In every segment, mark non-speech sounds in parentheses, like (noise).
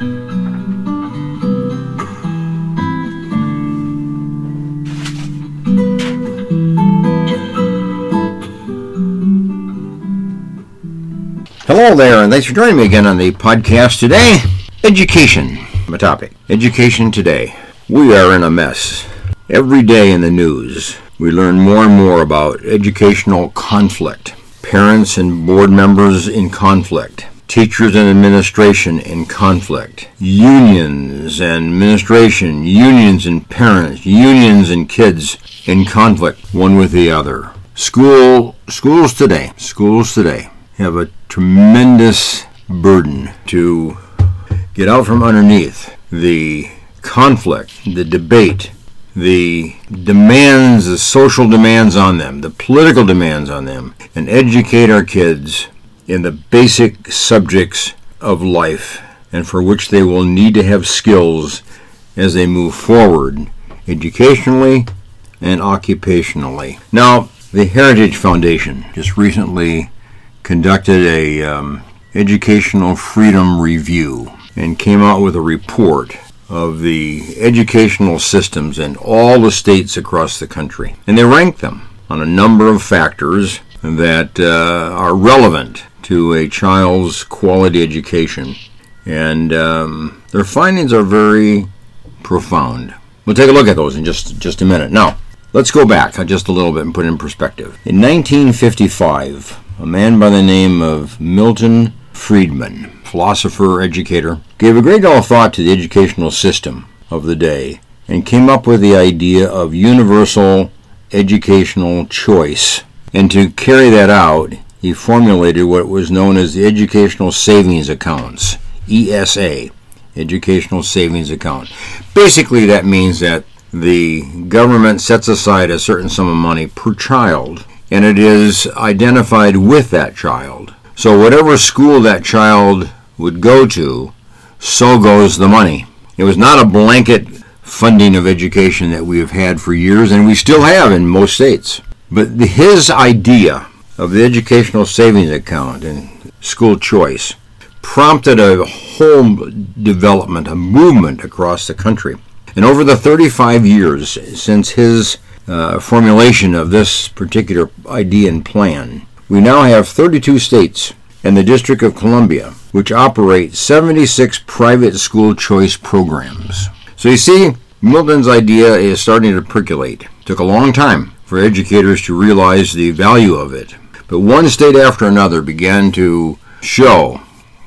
Hello there, and thanks for joining me again on the podcast today. Education, my topic. Education today. We are in a mess. Every day in the news, we learn more and more about educational conflict. Parents and board members in conflict. Teachers and administration in conflict. Unions and administration, unions and parents, unions and kids in conflict, one with the other. School, schools today, schools today have a tremendous burden to get out from underneath the conflict, the debate, the demands, the social demands on them, the political demands on them, and educate our kids in the basic subjects of life and for which they will need to have skills as they move forward educationally and occupationally. Now, the Heritage Foundation just recently conducted a um, educational freedom review and came out with a report of the educational systems in all the states across the country. And they ranked them on a number of factors that uh, are relevant to a child's quality education. And um, their findings are very profound. We'll take a look at those in just, just a minute. Now, let's go back just a little bit and put it in perspective. In 1955, a man by the name of Milton Friedman, philosopher, educator, gave a great deal of thought to the educational system of the day and came up with the idea of universal educational choice. And to carry that out, he formulated what was known as the Educational Savings Accounts, ESA, Educational Savings Account. Basically, that means that the government sets aside a certain sum of money per child and it is identified with that child. So, whatever school that child would go to, so goes the money. It was not a blanket funding of education that we have had for years, and we still have in most states. But his idea of the educational savings account and school choice prompted a whole development, a movement across the country. And over the 35 years since his uh, formulation of this particular idea and plan, we now have 32 states and the District of Columbia which operate 76 private school choice programs. So you see, Milton's idea is starting to percolate. It took a long time for educators to realize the value of it. But one state after another began to show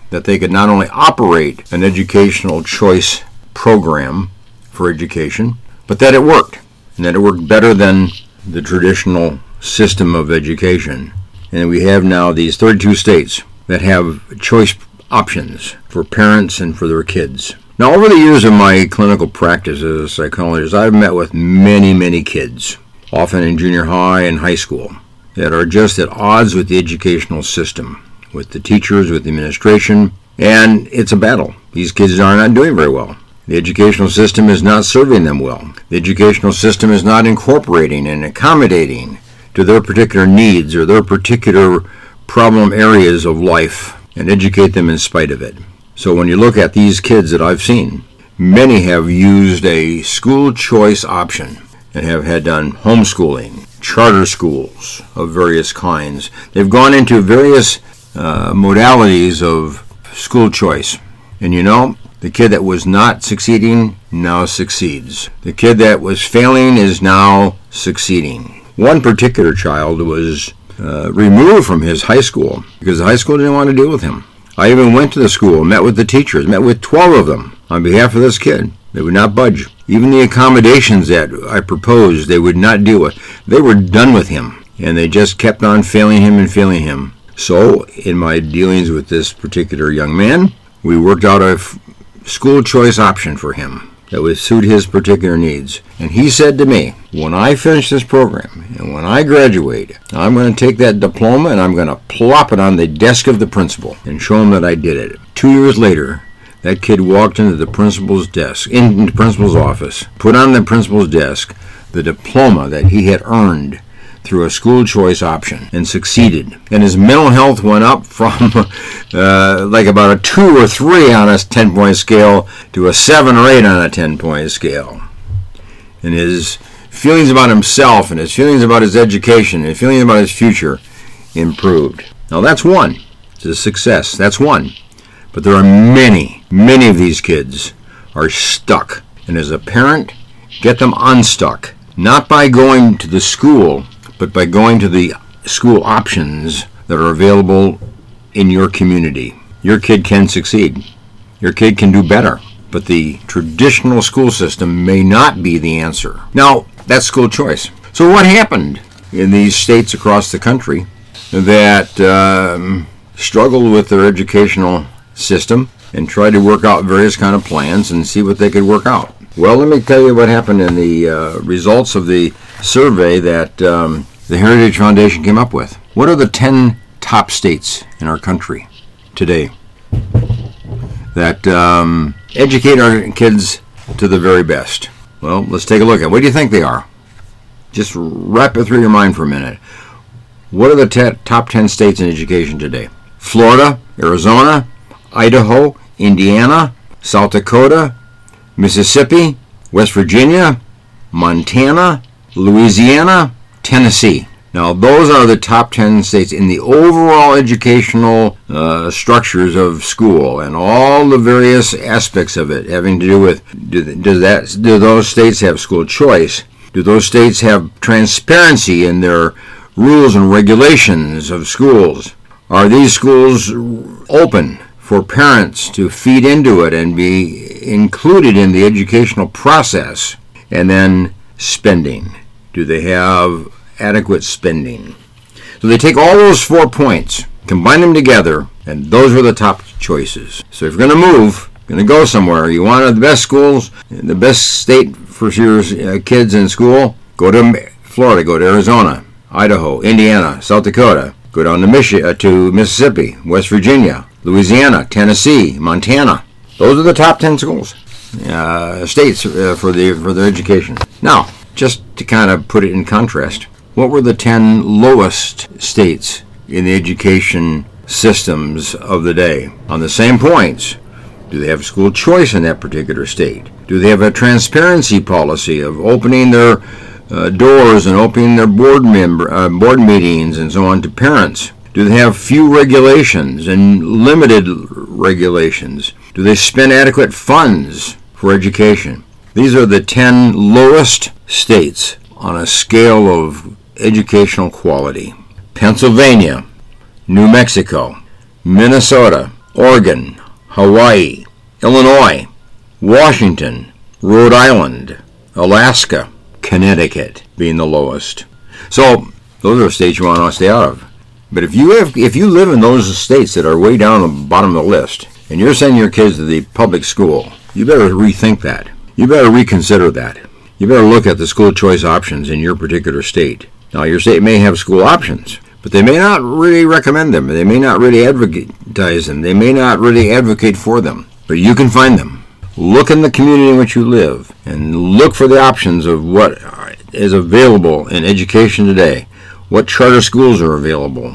that they could not only operate an educational choice program for education, but that it worked and that it worked better than the traditional system of education. And we have now these 32 states that have choice options for parents and for their kids. Now, over the years of my clinical practice as a psychologist, I've met with many, many kids, often in junior high and high school, that are just at odds with the educational system, with the teachers, with the administration, and it's a battle. These kids are not doing very well. The educational system is not serving them well. The educational system is not incorporating and accommodating to their particular needs or their particular problem areas of life and educate them in spite of it. So when you look at these kids that I've seen, many have used a school choice option and have had done homeschooling, charter schools of various kinds. They've gone into various uh, modalities of school choice. And you know, the kid that was not succeeding now succeeds. The kid that was failing is now succeeding. One particular child was uh, removed from his high school because the high school didn't want to deal with him. I even went to the school, met with the teachers, met with 12 of them on behalf of this kid. They would not budge. Even the accommodations that I proposed, they would not deal with. They were done with him, and they just kept on failing him and failing him. So, in my dealings with this particular young man, we worked out a school choice option for him that would suit his particular needs. And he said to me, when I finish this program and when I graduate, I'm going to take that diploma and I'm going to plop it on the desk of the principal and show him that I did it. Two years later, that kid walked into the principal's desk, into the principal's office, put on the principal's desk the diploma that he had earned through a school choice option and succeeded. And his mental health went up from (laughs) uh, like about a 2 or 3 on a 10 point scale to a 7 or 8 on a 10 point scale. And his feelings about himself and his feelings about his education and his feelings about his future improved. Now that's one. It's a success. That's one. But there are many, many of these kids are stuck. And as a parent, get them unstuck. Not by going to the school, but by going to the school options that are available in your community. Your kid can succeed. Your kid can do better. But the traditional school system may not be the answer. Now, that's school choice. So, what happened in these states across the country that um, struggled with their educational system and tried to work out various kind of plans and see what they could work out. Well, let me tell you what happened in the uh, results of the survey that um, the Heritage Foundation came up with. What are the 10 top states in our country today that um, educate our kids to the very best? Well, let's take a look at what do you think they are? Just wrap it through your mind for a minute. What are the te- top 10 states in education today? Florida, Arizona, Idaho, Indiana, South Dakota, Mississippi, West Virginia, Montana, Louisiana, Tennessee. Now, those are the top 10 states in the overall educational uh, structures of school and all the various aspects of it having to do with do, does that, do those states have school choice? Do those states have transparency in their rules and regulations of schools? Are these schools open for parents to feed into it and be included in the educational process? And then spending. Do they have adequate spending? So they take all those four points, combine them together, and those are the top choices. So if you're going to move, going to go somewhere, you want the best schools, the best state for your uh, kids in school, go to Florida, go to Arizona, Idaho, Indiana, South Dakota, go down to, Michi- uh, to Mississippi, West Virginia, Louisiana, Tennessee, Montana. Those are the top 10 schools, uh, states uh, for, the, for their education. Now, just to kind of put it in contrast, what were the 10 lowest states in the education systems of the day? On the same points, do they have school choice in that particular state? Do they have a transparency policy of opening their uh, doors and opening their board member uh, board meetings and so on to parents? Do they have few regulations and limited regulations? Do they spend adequate funds for education? These are the 10 lowest states on a scale of educational quality. Pennsylvania, New Mexico, Minnesota, Oregon, Hawaii, Illinois, Washington, Rhode Island, Alaska, Connecticut being the lowest. So those are states you want to stay out of. But if you have, if you live in those states that are way down the bottom of the list, and you're sending your kids to the public school, you better rethink that. You better reconsider that. You better look at the school choice options in your particular state. Now, your state may have school options, but they may not really recommend them. They may not really advertise them. They may not really advocate for them. But you can find them. Look in the community in which you live and look for the options of what is available in education today. What charter schools are available?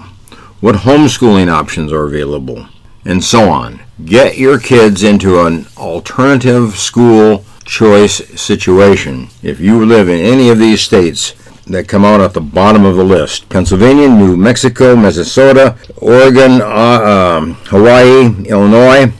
What homeschooling options are available? And so on. Get your kids into an alternative school choice situation. If you live in any of these states that come out at the bottom of the list Pennsylvania, New Mexico, Minnesota, Oregon, uh, um, Hawaii, Illinois,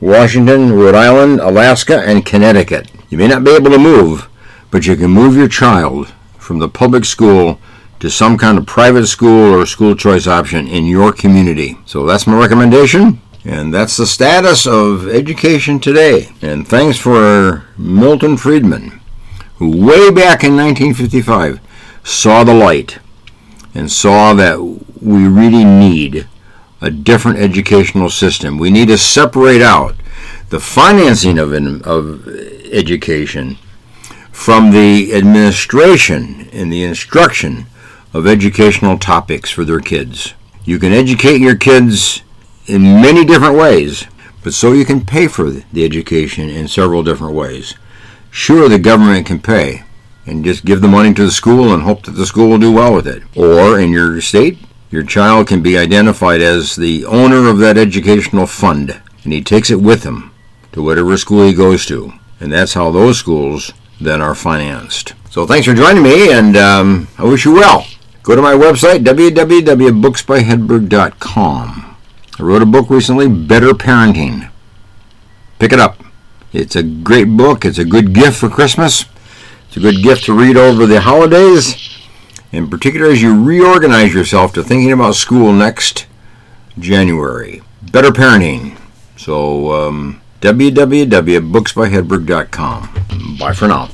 Washington, Rhode Island, Alaska, and Connecticut. You may not be able to move, but you can move your child from the public school to some kind of private school or school choice option in your community. So that's my recommendation. And that's the status of education today. And thanks for Milton Friedman, who way back in 1955 saw the light and saw that we really need a different educational system. We need to separate out the financing of, of education from the administration and the instruction of educational topics for their kids. You can educate your kids in many different ways, but so you can pay for the education in several different ways. Sure, the government can pay, and just give the money to the school and hope that the school will do well with it. Or in your state, your child can be identified as the owner of that educational fund, and he takes it with him to whatever school he goes to. And that's how those schools then are financed. So thanks for joining me, and um, I wish you well. Go to my website, www.booksbyhedberg.com. I wrote a book recently, Better Parenting. Pick it up. It's a great book. It's a good gift for Christmas. It's a good gift to read over the holidays, in particular as you reorganize yourself to thinking about school next January. Better Parenting. So, um, www.booksbyhedberg.com. Bye for now.